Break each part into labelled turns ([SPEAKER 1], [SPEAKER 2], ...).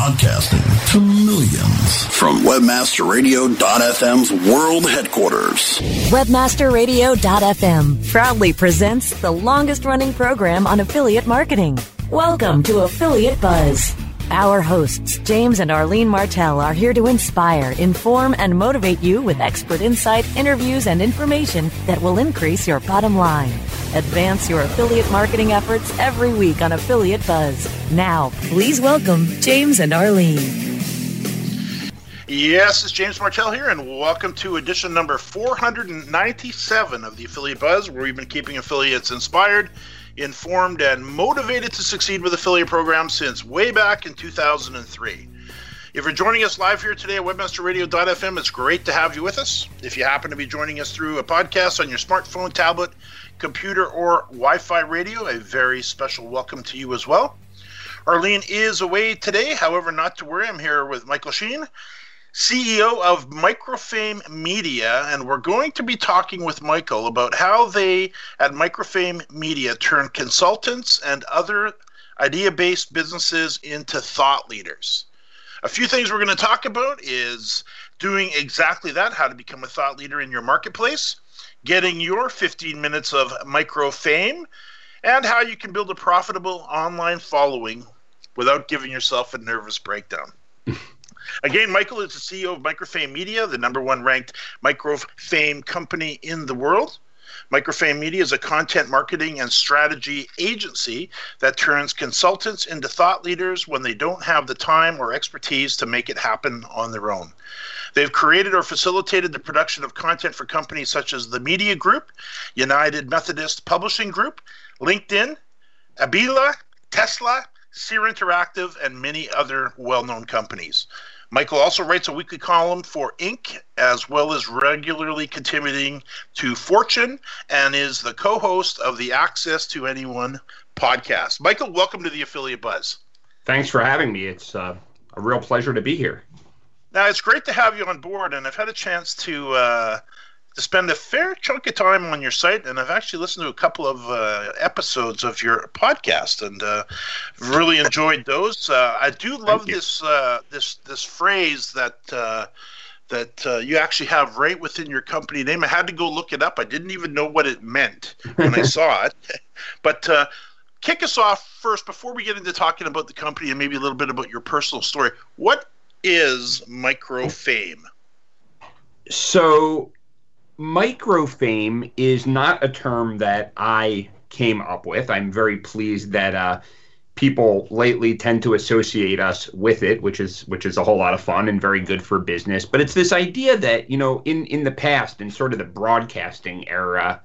[SPEAKER 1] Podcasting to millions from WebmasterRadio.fm's world headquarters.
[SPEAKER 2] WebmasterRadio.fm proudly presents the longest running program on affiliate marketing. Welcome to Affiliate Buzz. Our hosts, James and Arlene Martell, are here to inspire, inform, and motivate you with expert insight, interviews, and information that will increase your bottom line. Advance your affiliate marketing efforts every week on Affiliate Buzz. Now, please welcome James and Arlene.
[SPEAKER 3] Yes, it's James Martell here, and welcome to edition number 497 of the Affiliate Buzz, where we've been keeping affiliates inspired informed, and motivated to succeed with affiliate programs since way back in 2003. If you're joining us live here today at webmasterradio.fm, it's great to have you with us. If you happen to be joining us through a podcast on your smartphone, tablet, computer, or Wi Fi radio, a very special welcome to you as well. Arlene is away today, however, not to worry. I'm here with Michael Schein. CEO of Microfame Media, and we're going to be talking with Michael about how they at Microfame Media turn consultants and other idea based businesses into thought leaders. A few things we're going to talk about is doing exactly that how to become a thought leader in your marketplace, getting your 15 minutes of micro fame, and how you can build a profitable online following without giving yourself a nervous breakdown. Again, Michael is the CEO of Microfame Media, the number one ranked microfame company in the world. Microfame Media is a content marketing and strategy agency that turns consultants into thought leaders when they don't have the time or expertise to make it happen on their own. They've created or facilitated the production of content for companies such as the Media Group, United Methodist Publishing Group, LinkedIn, Abila, Tesla, Seer Interactive, and many other well known companies. Michael also writes a weekly column for Inc., as well as regularly contributing to Fortune, and is the co host of the Access to Anyone podcast. Michael, welcome to the Affiliate Buzz.
[SPEAKER 4] Thanks for having me. It's uh, a real pleasure to be here.
[SPEAKER 3] Now, it's great to have you on board, and I've had a chance to. Uh, to spend a fair chunk of time on your site, and I've actually listened to a couple of uh, episodes of your podcast, and uh, really enjoyed those. Uh, I do love this uh, this this phrase that uh, that uh, you actually have right within your company name. I had to go look it up. I didn't even know what it meant when I saw it, but. Kick us off first before we get into talking about the company and maybe a little bit about your personal story. What is microfame?
[SPEAKER 4] So, microfame is not a term that I came up with. I'm very pleased that uh, people lately tend to associate us with it, which is which is a whole lot of fun and very good for business. But it's this idea that you know, in in the past, in sort of the broadcasting era,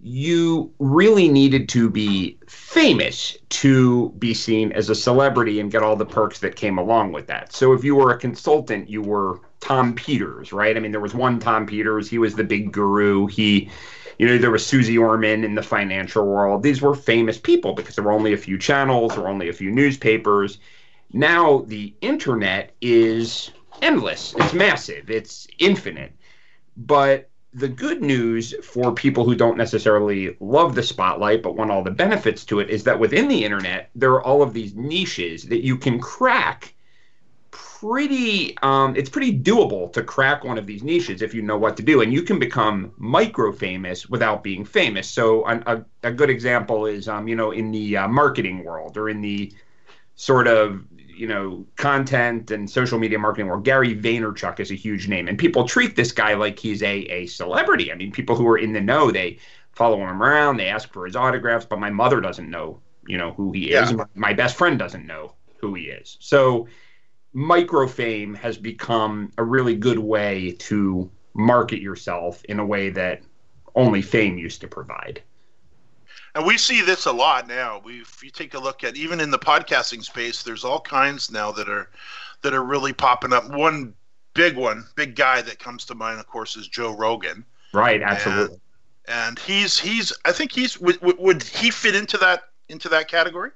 [SPEAKER 4] you really needed to be famous to be seen as a celebrity and get all the perks that came along with that. So if you were a consultant, you were Tom Peters, right? I mean, there was one Tom Peters. He was the big guru. He, you know, there was Suze Orman in the financial world. These were famous people because there were only a few channels, there were only a few newspapers. Now the internet is endless. It's massive. It's infinite. But the good news for people who don't necessarily love the spotlight but want all the benefits to it is that within the internet there are all of these niches that you can crack pretty um, it's pretty doable to crack one of these niches if you know what to do and you can become micro famous without being famous. So a, a, good example is um, you know in the uh, marketing world or in the sort of you know content and social media marketing world. Gary vaynerchuk is a huge name and people treat this guy like he's a, a celebrity. I mean people who are in the know they follow him around they ask for his autographs but my mother doesn't know you know who he is. Yeah. my best friend doesn't know who he is. So micro fame has become a really good way to market yourself in a way that only fame used to provide
[SPEAKER 3] and we see this a lot now. We, if you take a look at even in the podcasting space, there's all kinds now that are that are really popping up. One big one, big guy that comes to mind, of course, is Joe Rogan.
[SPEAKER 4] Right, absolutely.
[SPEAKER 3] And, and he's he's I think he's would, would he fit into that into that category?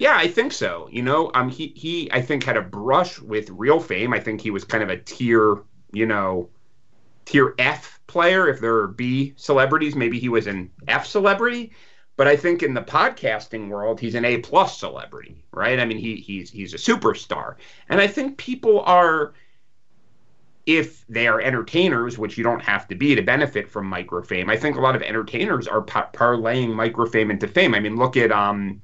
[SPEAKER 4] Yeah, I think so. You know, um, he he I think had a brush with real fame. I think he was kind of a tier, you know, tier F player. If there are B celebrities, maybe he was an F celebrity. But I think in the podcasting world, he's an A plus celebrity, right? I mean, he he's he's a superstar, and I think people are, if they are entertainers, which you don't have to be to benefit from microfame. I think a lot of entertainers are par- parlaying microfame into fame. I mean, look at um,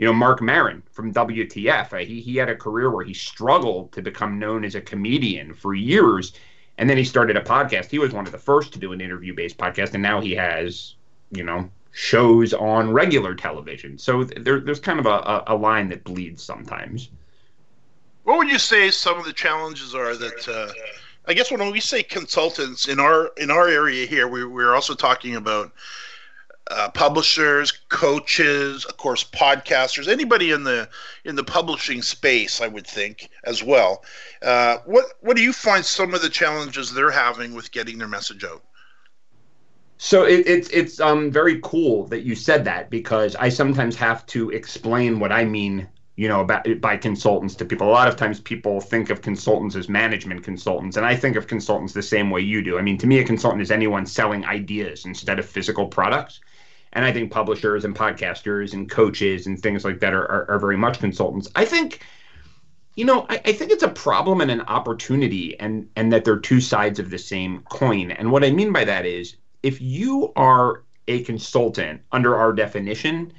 [SPEAKER 4] you know, Marc Maron from WTF. He he had a career where he struggled to become known as a comedian for years, and then he started a podcast. He was one of the first to do an interview based podcast, and now he has, you know, shows on regular television. So there, there's kind of a, a, line that bleeds sometimes.
[SPEAKER 3] What would you say some of the challenges are that? Uh, I guess when we say consultants in our in our area here, we, we're also talking about uh, publishers, coaches, of course, podcasters, anybody in the in the publishing space, I would think as well. Uh, what what do you find some of the challenges they're having with getting their message out?
[SPEAKER 4] So it, it's it's um very cool that you said that because I sometimes have to explain what I mean, you know, about by consultants to people. A lot of times people think of consultants as management consultants, and I think of consultants the same way you do. I mean, to me, a consultant is anyone selling ideas instead of physical products. And I think publishers and podcasters and coaches and things like that are, are, are very much consultants. I think you know I, I, think it's a problem and an opportunity and and that they're two sides of the same coin and what i mean by that is if you are a consultant under our definition,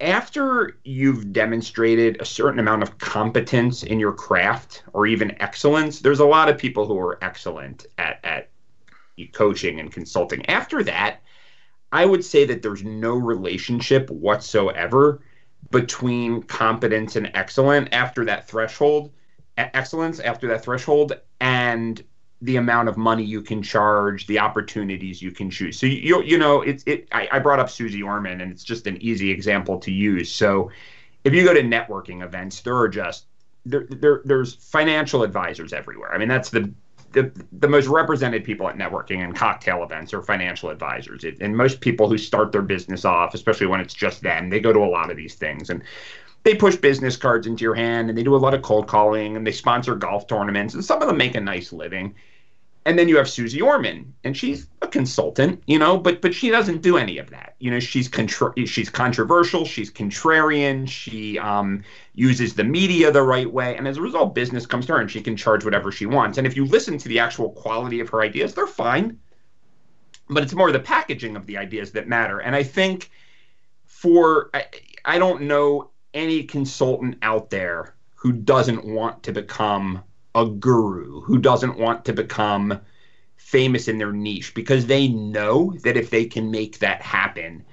[SPEAKER 4] after you've demonstrated a certain amount of competence in your craft or even excellence, there's a lot of people who are excellent at, at coaching and consulting. After that, I would say that there's no relationship whatsoever between competence and excellent after that threshold, excellence after that threshold, and the amount of money you can charge, the opportunities you can choose. So you you know it's it. I, I brought up Suze Orman, and it's just an easy example to use. So if you go to networking events, there are just there, there there's financial advisors everywhere. I mean that's the the, the most represented people at networking and cocktail events are financial advisors. It, and most people who start their business off, especially when it's just them, they go to a lot of these things. And they push business cards into your hand and they do a lot of cold calling and they sponsor golf tournaments and some of them make a nice living. And then you have Suze Orman, and she's a consultant, you know, but but she doesn't do any of that. You know, she's contra- she's controversial, she's contrarian, she um, uses the media the right way, and as a result, business comes to her, and she can charge whatever she wants. And if you listen to the actual quality of her ideas, they're fine, but it's more the packaging of the ideas that matter. And I think for I, I don't know any consultant out there who doesn't want to become a guru, who doesn't want to become famous in their niche because they know that if they can make that happen,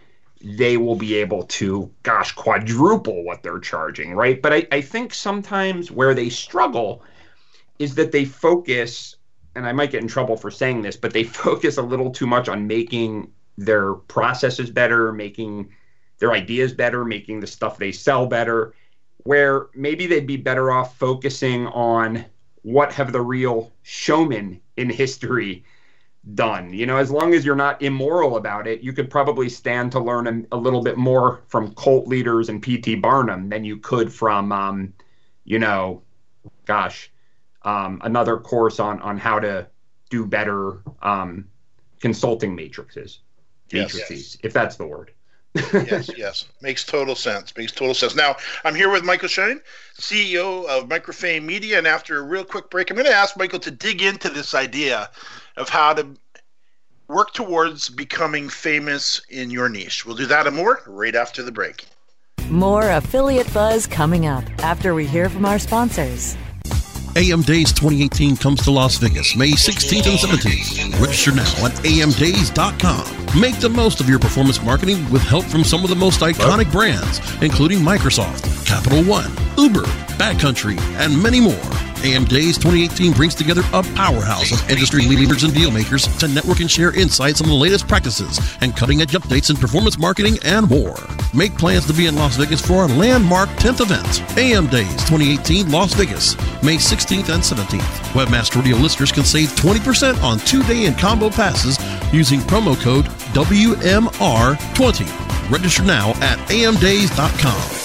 [SPEAKER 4] they will be able to, gosh, quadruple what they're charging, right? But I, I think sometimes where they struggle is that they focus, and I might get in trouble for saying this, but they focus a little too much on making their processes better, making their ideas better, making the stuff they sell better, where maybe they'd be better off focusing on what have the real showmen in history done. You know, as long as you're not immoral about it, you could probably stand to learn a, a little bit more from cult leaders and P.T. Barnum than you could from, um, you know, gosh, um, another course on on how to do better um, consulting matrices, matrices, yes. if that's the word.
[SPEAKER 3] Yes, yes, makes total sense. Makes total sense. Now I'm here with Michael Schein, CEO of Microfame Media, and after a real quick break, I'm going to ask Michael to dig into this idea of how to work towards becoming famous in your niche. We'll do that and more right after the break.
[SPEAKER 2] More affiliate buzz coming up after we hear from our sponsors.
[SPEAKER 5] AM Days 2018 comes to Las Vegas May 16th and 17th. Register now at amdays.com. Make the most of your performance marketing with help from some of the most iconic brands, including Microsoft, Capital One, Uber, Backcountry, and many more. AM Days 2018 brings together a powerhouse of industry leaders and deal makers to network and share insights on the latest practices and cutting edge updates in performance marketing and more. Make plans to be in Las Vegas for our landmark 10th event, AM Days 2018 Las Vegas, May 16th and 17th. Webmaster Radio listeners can save 20% on two day and combo passes using promo code WMR20. Register now at amdays.com.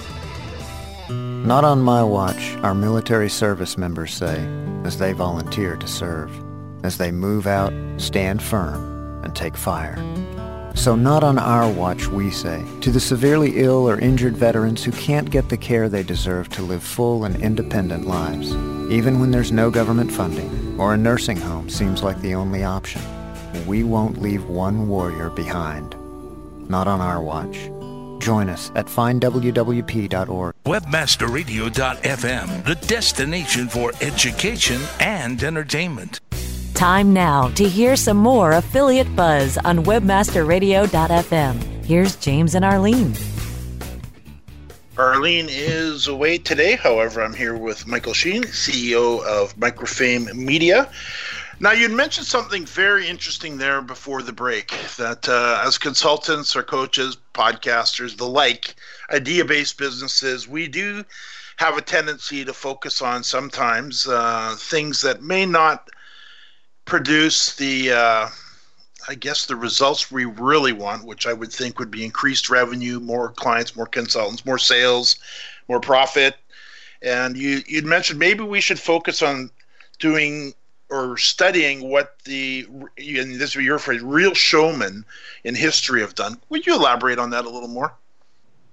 [SPEAKER 6] Not on my watch, our military service members say, as they volunteer to serve, as they move out, stand firm, and take fire. So not on our watch, we say, to the severely ill or injured veterans who can't get the care they deserve to live full and independent lives, even when there's no government funding or a nursing home seems like the only option. We won't leave one warrior behind. Not on our watch. Join us at findwwp.org.
[SPEAKER 7] Webmasterradio.fm, the destination for education and entertainment.
[SPEAKER 2] Time now to hear some more affiliate buzz on webmasterradio.fm. Here's James and Arlene.
[SPEAKER 3] Arlene is away today. However, I'm here with Michael Schein, CEO of Microfame Media. Now, you'd mentioned something very interesting there before the break that uh, as consultants or coaches, podcasters, the like, idea based businesses, we do have a tendency to focus on sometimes uh, things that may not produce the, uh, I guess, the results we really want, which I would think would be increased revenue, more clients, more consultants, more sales, more profit. And you, you'd mentioned maybe we should focus on doing or studying what the and this is your phrase real showmen in history have done. Would you elaborate on that a little more?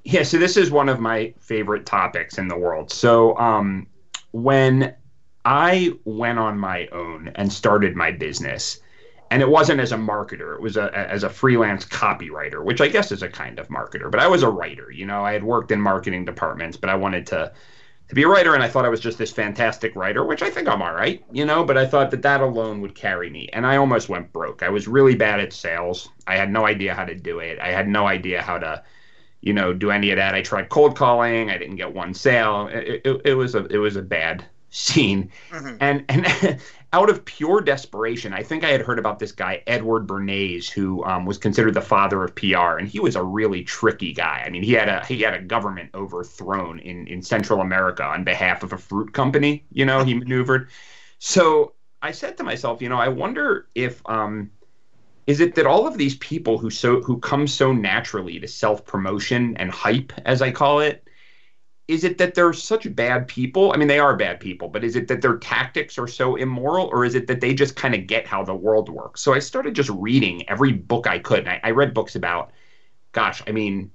[SPEAKER 4] Yeah so this is one of my favorite topics in the world. So um, when i went on my own and started my business and it wasn't as a marketer it was a, as a freelance copywriter which i guess is a kind of marketer but i was a writer you know? I had worked in marketing departments but i wanted to to be a writer, and I thought I was just this fantastic writer, which I think I'm all right, you know. But I thought that that alone would carry me, and I almost went broke. I was really bad at sales. I had no idea how to do it. I had no idea how to, you know, do any of that. I tried cold calling. I didn't get one sale. It, it, it was a it was a bad scene, mm-hmm. and and out of pure desperation, I think I had heard about this guy, Edward Bernays, who um, was considered the father of PR, and he was a really tricky guy. I mean, he had a he had a government overthrown in in Central America on behalf of a fruit company. You know, he maneuvered. So I said to myself, you know, I wonder if um, is it that all of these people who so who come so naturally to self promotion and hype, as I call it, is it that they're such bad people? I mean, they are bad people, but is it that their tactics are so immoral, or is it that they just kind of get how the world works? So I started just reading every book I could. And I, I read books about, gosh, I mean,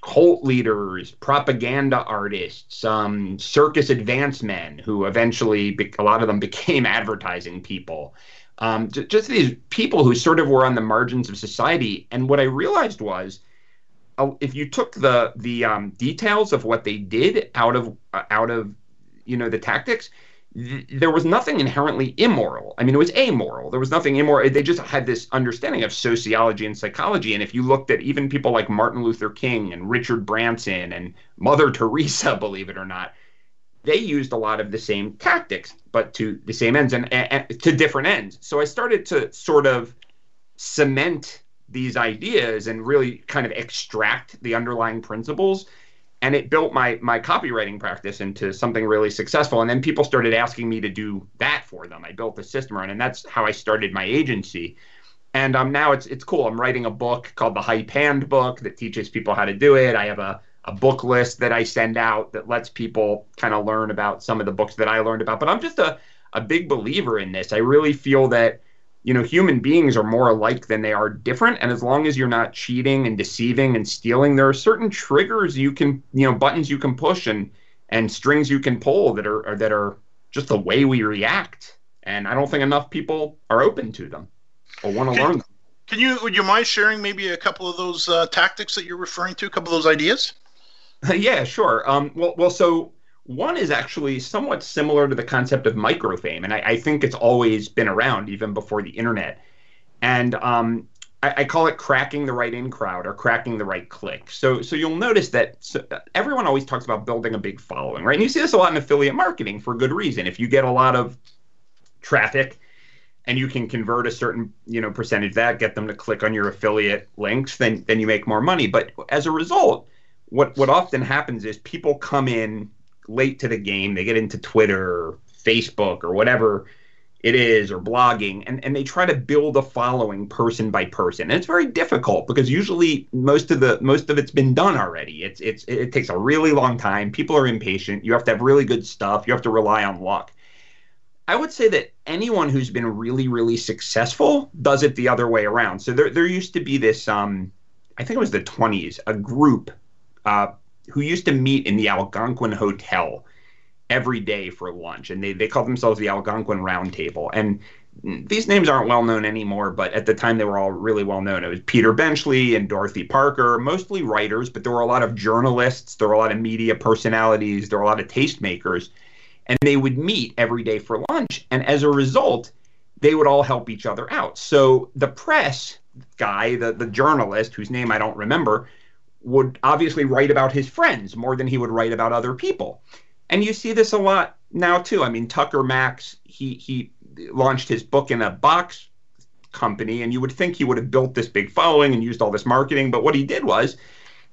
[SPEAKER 4] cult leaders, propaganda artists, um, circus advance men who eventually, a lot of them became advertising people. Um, just these people who sort of were on the margins of society. And what I realized was, if you took the the um, details of what they did out of uh, out of you know the tactics th- there was nothing inherently immoral. I mean it was amoral. There was nothing immoral. They just had this understanding of sociology and psychology. And if you looked at even people like martin luther king and richard branson and mother teresa believe it or not they used a lot of the same tactics, but to the same ends and, and, and to different ends. So I started to sort of cement these ideas and really kind of extract the underlying principles. And it built my my copywriting practice into something really successful. And then people started asking me to do that for them. I built a system around and that's how i started my agency. And um, now it's it's cool. I'm writing a book called the hype hand book that teaches people how to do it. I have a, a book list that i send out that lets people kind of learn about some of the books that i learned about. But i'm just a, a big believer in this. I really feel that you know, human beings are more alike than they are different. And as long as you're not cheating and deceiving and stealing, there are certain triggers you can, you know, buttons you can push and and strings you can pull that are, are that are just the way we react. And I don't think enough people are open to them or want to learn them.
[SPEAKER 3] Can you would you mind sharing maybe a couple of those uh, tactics that you're referring to, a couple of those ideas?
[SPEAKER 4] yeah, sure. Um, well, well, so one is actually somewhat similar to the concept of microfame, and I, I think it's always been around even before the internet. And um, I, I, call it cracking the right in crowd or cracking the right clique. So, so you'll notice that so, everyone always talks about building a big following, right? And you see this a lot in affiliate marketing for good reason. If you get a lot of traffic and you can convert a certain you know percentage that, get them to click on your affiliate links, then then you make more money. But as a result, what what often happens is people come in late to the game. They get into Twitter or Facebook or whatever it is or blogging and, and they try to build a following person by person. And it's very difficult because usually most of the most of it's been done already. It's it's it takes a really long time. People are impatient. You have to have really good stuff. You have to rely on luck. I would say that anyone who's been really, really successful does it the other way around. So there, there used to be this, um, I think it was the 20s, a group uh, who used to meet in the Algonquin Hotel every day for lunch, and they they called themselves the Algonquin Roundtable. And these names aren't well known anymore, but at the time they were all really well known. It was Peter Benchley and Dorothy Parker, mostly writers, but there were a lot of journalists, there were a lot of media personalities, there were a lot of tastemakers, and they would meet every day for lunch. And as a result, they would all help each other out. So the press guy, the, the journalist, whose name I don't remember, would obviously write about his friends more than he would write about other people. And you see this a lot now too. I mean, Tucker Max, he he launched his book in a box company, and you would think he would have built this big following and used all this marketing, but what he did was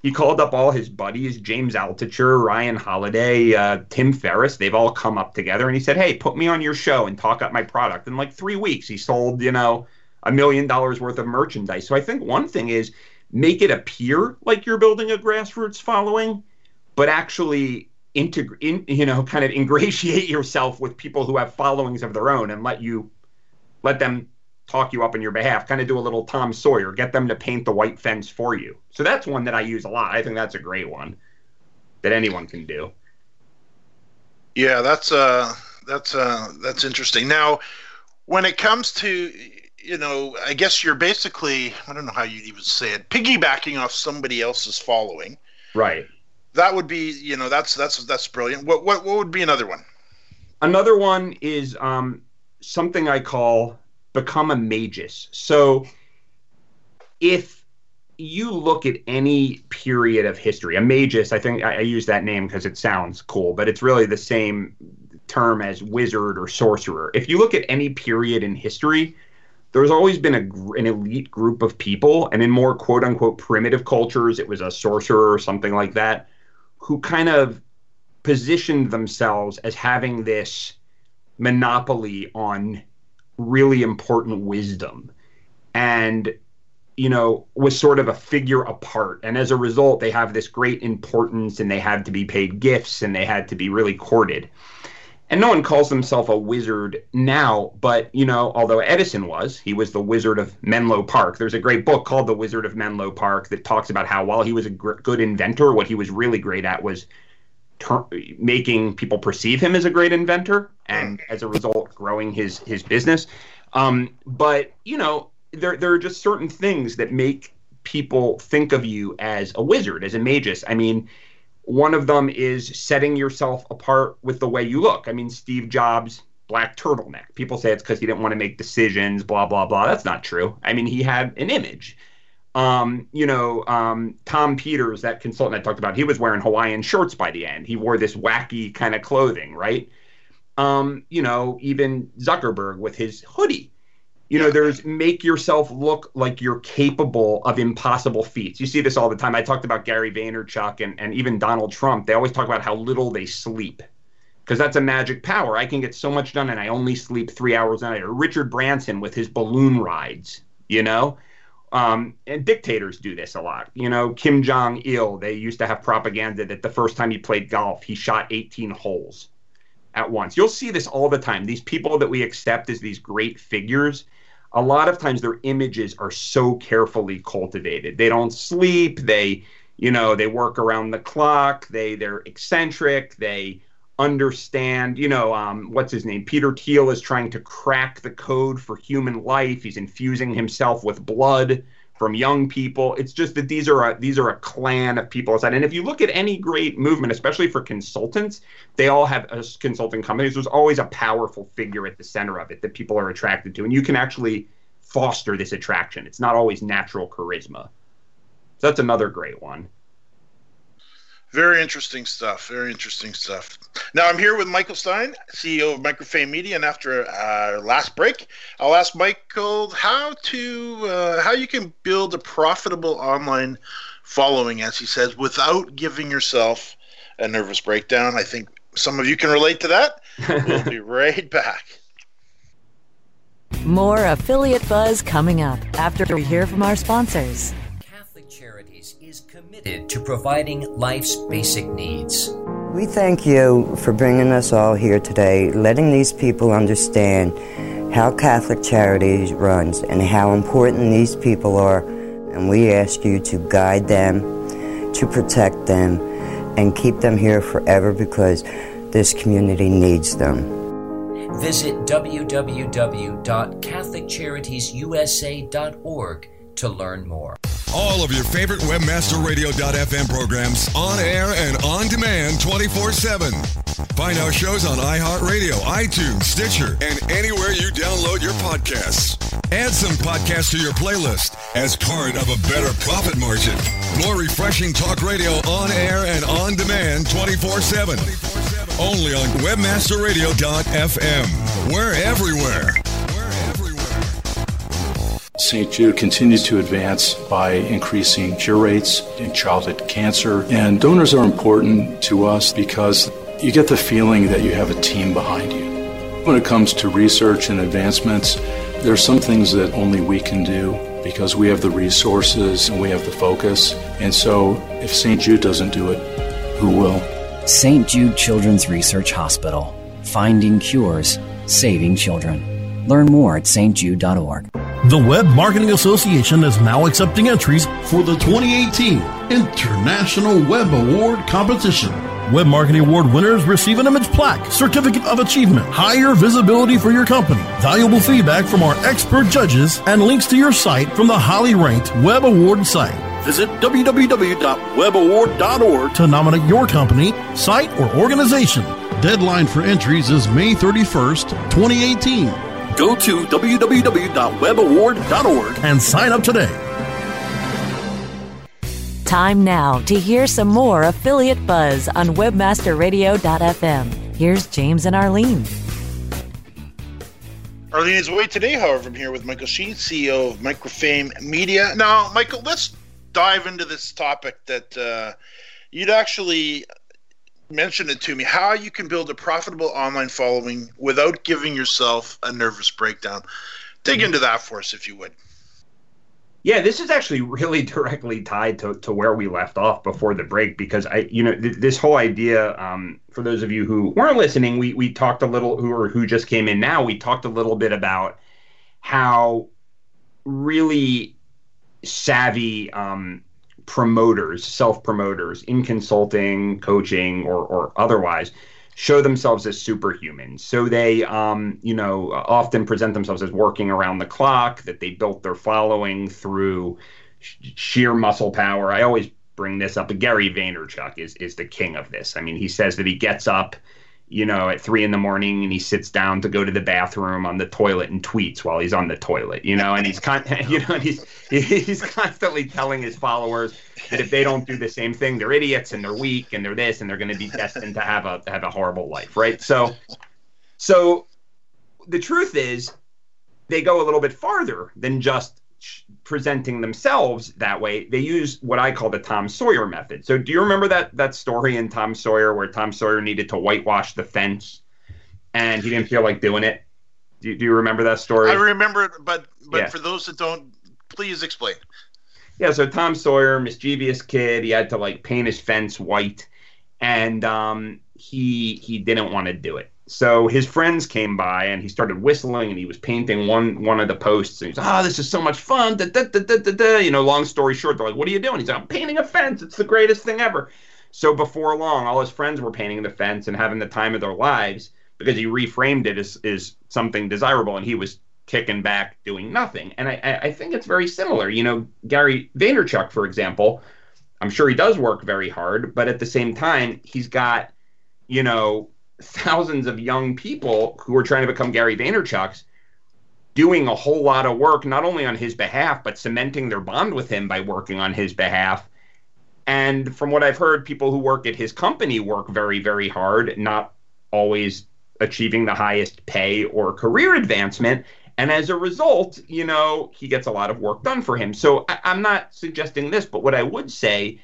[SPEAKER 4] he called up all his buddies, James Altucher, Ryan Holiday, uh, Tim Ferriss. They've all come up together, and he said, "Hey, put me on your show and talk up my product." In like three weeks, he sold, you know, a million dollars worth of merchandise. So I think one thing is make it appear like you're building a grassroots following, but actually integrate, in, you know, kind of ingratiate yourself with people who have followings of their own and let you let them talk you up on your behalf. Kind of do a little Tom Sawyer, get them to paint the white fence for you. So that's one that I use a lot. I think that's a great one that anyone can do.
[SPEAKER 3] Yeah, that's uh that's uh that's interesting. Now, when it comes to you know, I guess you're basically, I don't know how you'd even say it, piggybacking off somebody else's following.
[SPEAKER 4] Right.
[SPEAKER 3] That would be, you know, that's that's that's brilliant. What what what would be another one?
[SPEAKER 4] Another one is um, something I call become a magus. So if you look at any period of history, a magus, I think I, I use that name because it sounds cool, but it's really the same term as wizard or sorcerer. If you look at any period in history, there's always been a, an elite group of people, and in more quote unquote primitive cultures, it was a sorcerer or something like that, who kind of positioned themselves as having this monopoly on really important wisdom. And you know was sort of a figure apart. And as a result they have this great importance and they had to be paid gifts and they had to be really courted and no one calls himself a wizard now, but you know, although Edison was, he was the Wizard of Menlo Park. There's a great book called The Wizard of Menlo Park that talks about how while he was a gr- good inventor, what he was really great at was ter- making people perceive him as a great inventor, and as a result, growing his his business. Um, but you know, there there are just certain things that make people think of you as a wizard, as a magus. I mean one of them is setting yourself apart with the way you look. I mean, Steve Jobs, black turtleneck. People say it's because he didn't want to make decisions, blah, blah, blah. That's not true. I mean, he had an image. Um, you know, um, Tom Peters, that consultant I talked about, he was wearing Hawaiian shorts by the end. He wore this wacky kind of clothing, right? Um, you know, even Zuckerberg with his hoodie. You know, there's make yourself look like you're capable of impossible feats. You see this all the time. I talked about Gary Vaynerchuk and, and even Donald Trump. They always talk about how little they sleep because that's a magic power. I can get so much done and I only sleep three hours a night. Or Richard Branson with his balloon rides, you know? Um, and dictators do this a lot. You know, Kim Jong il, they used to have propaganda that the first time he played golf, he shot 18 holes at once. You'll see this all the time. These people that we accept as these great figures, a lot of times their images are so carefully cultivated. They don't sleep, they, you know, they work around the clock, they they're eccentric, they understand, you know, um, what's his name? Peter Thiel is trying to crack the code for human life. He's infusing himself with blood from young people. It's just that these are a, these are a clan of people. And if you look at any great movement, especially for consultants, they all have uh, consulting companies. There's always a powerful figure at the center of it that people are attracted to, and you can actually foster this attraction. It's not always natural charisma. So that's another great one.
[SPEAKER 3] Very interesting stuff. Very interesting stuff. Now I'm here with Michael Schein, CEO of Microfame Media, and after our last break, I'll ask Michael how to uh, how you can build a profitable online following, as he says, without giving yourself a nervous breakdown. I think some of you can relate to that. we'll be right back.
[SPEAKER 2] More affiliate buzz coming up after we hear from our sponsors
[SPEAKER 8] committed to providing life's basic needs.
[SPEAKER 9] We thank you for bringing us all here today, letting these people understand how Catholic Charities runs and how important these people are. And we ask you to guide them, to protect them, and keep them here forever because this community needs them.
[SPEAKER 8] Visit www.catholiccharitiesusa.org to learn more.
[SPEAKER 10] All of your favorite webmasterradio.fm programs on air and on demand 24 7. Find our shows on iHeartRadio, iTunes, Stitcher, and anywhere you download your podcasts. Add some podcasts to your playlist as part of a better profit margin. More refreshing talk radio on air and on demand 24 7. Only on webmasterradio.fm. We're everywhere.
[SPEAKER 11] St. Jude continues to advance by increasing cure rates in childhood cancer. And donors are important to us because you get the feeling that you have a team behind you. When it comes to research and advancements, there are some things that only we can do because we have the resources and we have the focus. And so if St. Jude doesn't do it, who will?
[SPEAKER 12] St. Jude Children's Research Hospital. Finding cures, saving children. Learn more at stjude.org.
[SPEAKER 5] The Web Marketing Association is now accepting entries for the 2018 International Web Award Competition. Web Marketing Award winners receive an image plaque, certificate of achievement, higher visibility for your company, valuable feedback from our expert judges, and links to your site from the highly ranked Web Award site. Visit www.webaward.org to nominate your company, site, or organization. Deadline for entries is May 31st, 2018. Go to www.webaward.org and sign up today.
[SPEAKER 2] Time now to hear some more affiliate buzz on webmasterradio.fm. Here's James and Arlene.
[SPEAKER 3] Arlene is away today, however, I'm here with Michael Schein, CEO of Microfame Media. Now, Michael, let's dive into this topic that uh, you'd actually mention it to me how you can build a profitable online following without giving yourself a nervous breakdown. Dig mm-hmm. into that for us, if you would.
[SPEAKER 4] Yeah, this is actually really directly tied to, to where we left off before the break because I, you know, th- this whole idea. Um, for those of you who weren't listening, we we talked a little, who or who just came in now, we talked a little bit about how really savvy um, promoters, self promoters in consulting, coaching, or, or otherwise show themselves as superhumans. So they, um, you know, often present themselves as working around the clock, that they built their following through sh- sheer muscle power. I always bring this up. Gary Vaynerchuk is, is the king of this. I mean, he says that he gets up you know, at three in the morning and he sits down to go to the bathroom on the toilet and tweets while he's on the toilet, you know, and he's con- you know, he's he's constantly telling his followers that if they don't do the same thing, they're idiots and they're weak and they're this and they're going to be destined to have a have a horrible life, right? So, so the truth is, they go a little bit farther than just presenting themselves that way, they use what I call the Tom Sawyer method. So, do you remember that that story in Tom Sawyer where Tom Sawyer needed to whitewash the fence and he didn't feel like doing it? Do you, do you remember that story?
[SPEAKER 3] I remember it, but but yeah. for those that don't, please explain.
[SPEAKER 4] Yeah, so Tom Sawyer, mischievous kid, he had to like paint his fence white, and um, he he didn't want to do it. So his friends came by and he started whistling and he was painting one one of the posts and he's ah oh, this is so much fun. Da, da, da, da, da, da. you know long story short they're like what are you doing? He's like I'm painting a fence. It's the greatest thing ever. So before long all his friends were painting the fence and having the time of their lives because he reframed it as, as something desirable and he was kicking back doing nothing. And I, I think it's very similar. You know Gary Vaynerchuk for example I'm sure he does work very hard but at the same time he's got you know thousands of young people who are trying to become Gary Vaynerchuk's doing a whole lot of work, not only on his behalf, but cementing their bond with him by working on his behalf. And from what I've heard, people who work at his company work very, very hard, not always achieving the highest pay or career advancement. And as a result, you know, he gets a lot of work done for him. So I- am not suggesting this, but what I would say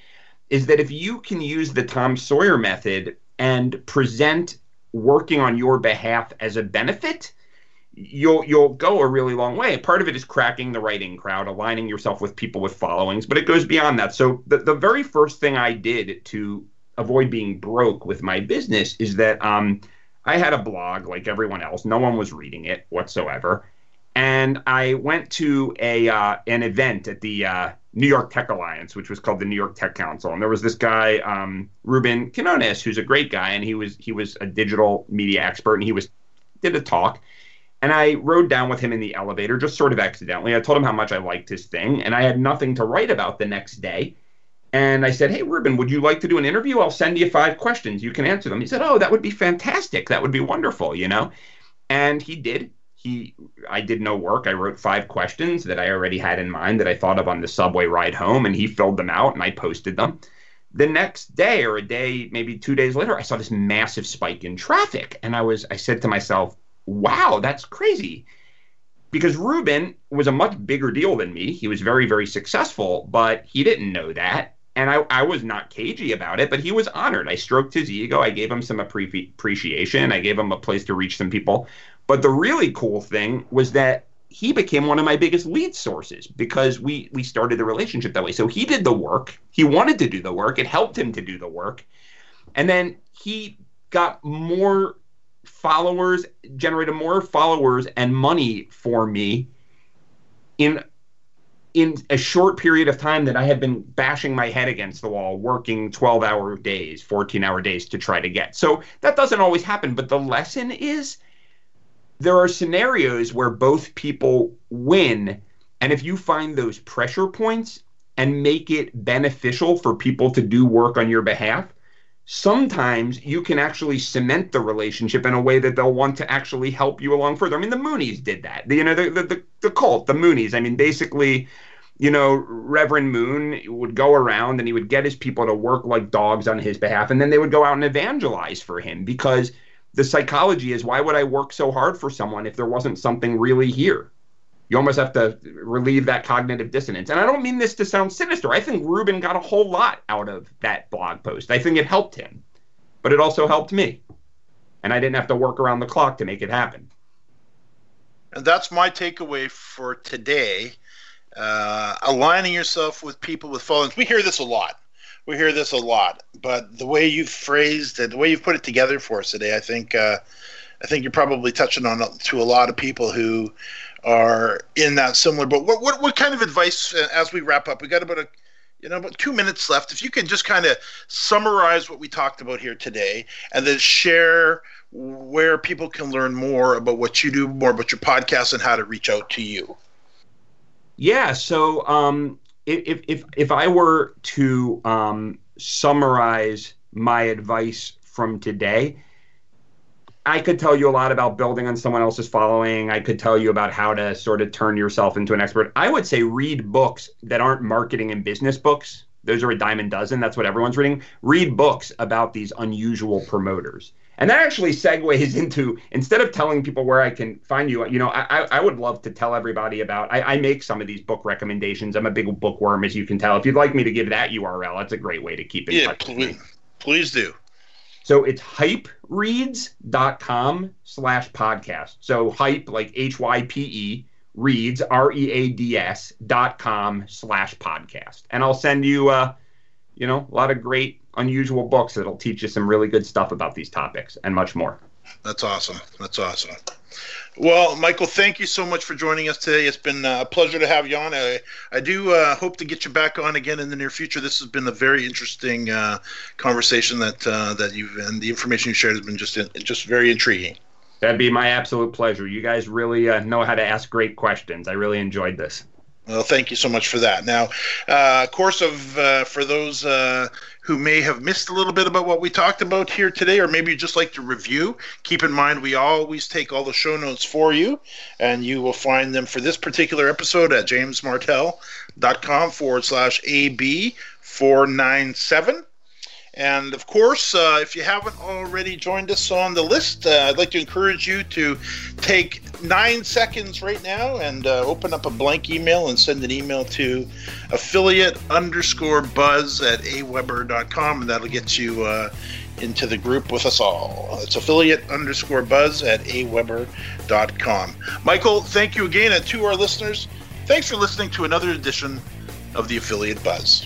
[SPEAKER 4] is that if you can use the Tom Sawyer method and present working on your behalf as a benefit, you'll you'll go a really long way. Part of it is cracking the writing crowd, aligning yourself with people with followings, but it goes beyond that. So the, the very first thing I did to avoid being broke with my business is that um, I had a blog like everyone else. No one was reading it whatsoever. And I went to a uh, an event at the uh, New York Tech Alliance, which was called the New York Tech Council, and there was this guy um, Ruben Quinones, who's a great guy, and he was he was a digital media expert, and he was did a talk, and I rode down with him in the elevator, just sort of accidentally. I told him how much I liked his thing, and I had nothing to write about the next day. And I said, Hey, Ruben, would you like to do an interview? I'll send you five questions. You can answer them. He said, Oh, that would be fantastic. That would be wonderful, you know? And he did he I did no work. I wrote five questions that I already had in mind that I thought of on the subway ride home and he filled them out and I posted them. The next day or a day, maybe 2 days later, I saw this massive spike in traffic and I was I said to myself, "Wow, that's crazy." Because Ruben was a much bigger deal than me. He was very very successful, but he didn't know that. And I, I was not cagey about it, but he was honored. I stroked his ego. I gave him some appreciation. I gave him a place to reach some people but the really cool thing was that he became one of my biggest lead sources because we we started the relationship that way. So he did the work. He wanted to do the work. It helped him to do the work. And then he got more followers, generated more followers and money for me in in a short period of time that I had been bashing my head against the wall, working 12 hour days, 14 hour days to try to get. So that doesn't always happen. But the lesson is there are scenarios where both people win. And if you find those pressure points and make it beneficial for people to do work on your behalf, sometimes you can actually cement the relationship in a way that they'll want to actually help you along further. I mean, the Moonies did that. The, you know, the, the, the, the cult, the Moonies. I mean, basically, you know, Reverend Moon would go around and he would get his people to work like dogs on his behalf, and then they would go out and evangelize for him because – the psychology is why would I work so hard for someone if there wasn't something really here? You almost have to relieve that cognitive dissonance. And I don't mean this to sound sinister. I think Ruben got a whole lot out of that blog post. I think it helped him, but it also helped me. And I didn't have to work around the clock to make it happen.
[SPEAKER 3] And that's my takeaway for today. Uh, aligning yourself with people with followings. We hear this a lot we hear this a lot, but the way you've phrased it, the way you've put it together for us today, I think uh, I think you're probably touching on to a lot of people who are in that similar. But what what, what kind of advice uh, as we wrap up? We got about a you know about two minutes left. If you can just kind of summarize what we talked about here today, and then share where people can learn more about what you do, more about your podcast, and how to reach out to you.
[SPEAKER 4] Yeah. So um, if if if I were to um, summarize my advice from today, I could tell you a lot about building on someone else's following. I could tell you about how to sort of turn yourself into an expert. I would say read books that aren't marketing and business books. Those are a dime a dozen. That's what everyone's reading. Read books about these unusual promoters. And that actually segues into instead of telling people where I can find you, you know, I, I would love to tell everybody about. I, I make some of these book recommendations. I'm a big bookworm, as you can tell. If you'd like me to give that URL, that's a great way to keep in
[SPEAKER 3] yeah,
[SPEAKER 4] touch.
[SPEAKER 3] Please, please do.
[SPEAKER 4] So it's hypereads.com slash podcast. So hype, like H Y P E, reads, R E A D S dot com slash podcast. And I'll send you, uh, you know, a lot of great, unusual books that'll teach you some really good stuff about these topics and much more.
[SPEAKER 3] That's awesome. That's awesome. Well, Michael, thank you so much for joining us today. It's been a pleasure to have you on. I, I do uh, hope to get you back on again in the near future. This has been a very interesting uh, conversation that uh, that you've and the information you shared has been just just very intriguing.
[SPEAKER 4] That'd be my absolute pleasure. You guys really uh, know how to ask great questions. I really enjoyed this.
[SPEAKER 3] Well, thank you so much for that. Now, uh, course of uh, for those uh, who may have missed a little bit about what we talked about here today, or maybe you just like to review, keep in mind we always take all the show notes for you, and you will find them for this particular episode at jamesmartell.com forward slash AB four nine seven. And of course, uh, if you haven't already joined us on the list, uh, I'd like to encourage you to take nine seconds right now and uh, open up a blank email and send an email to affiliate underscore buzz at aweber.com, and that'll get you uh, into the group with us all. It's affiliate underscore buzz at aweber.com. Michael, thank you again. And to our listeners, thanks for listening to another edition of the Affiliate Buzz.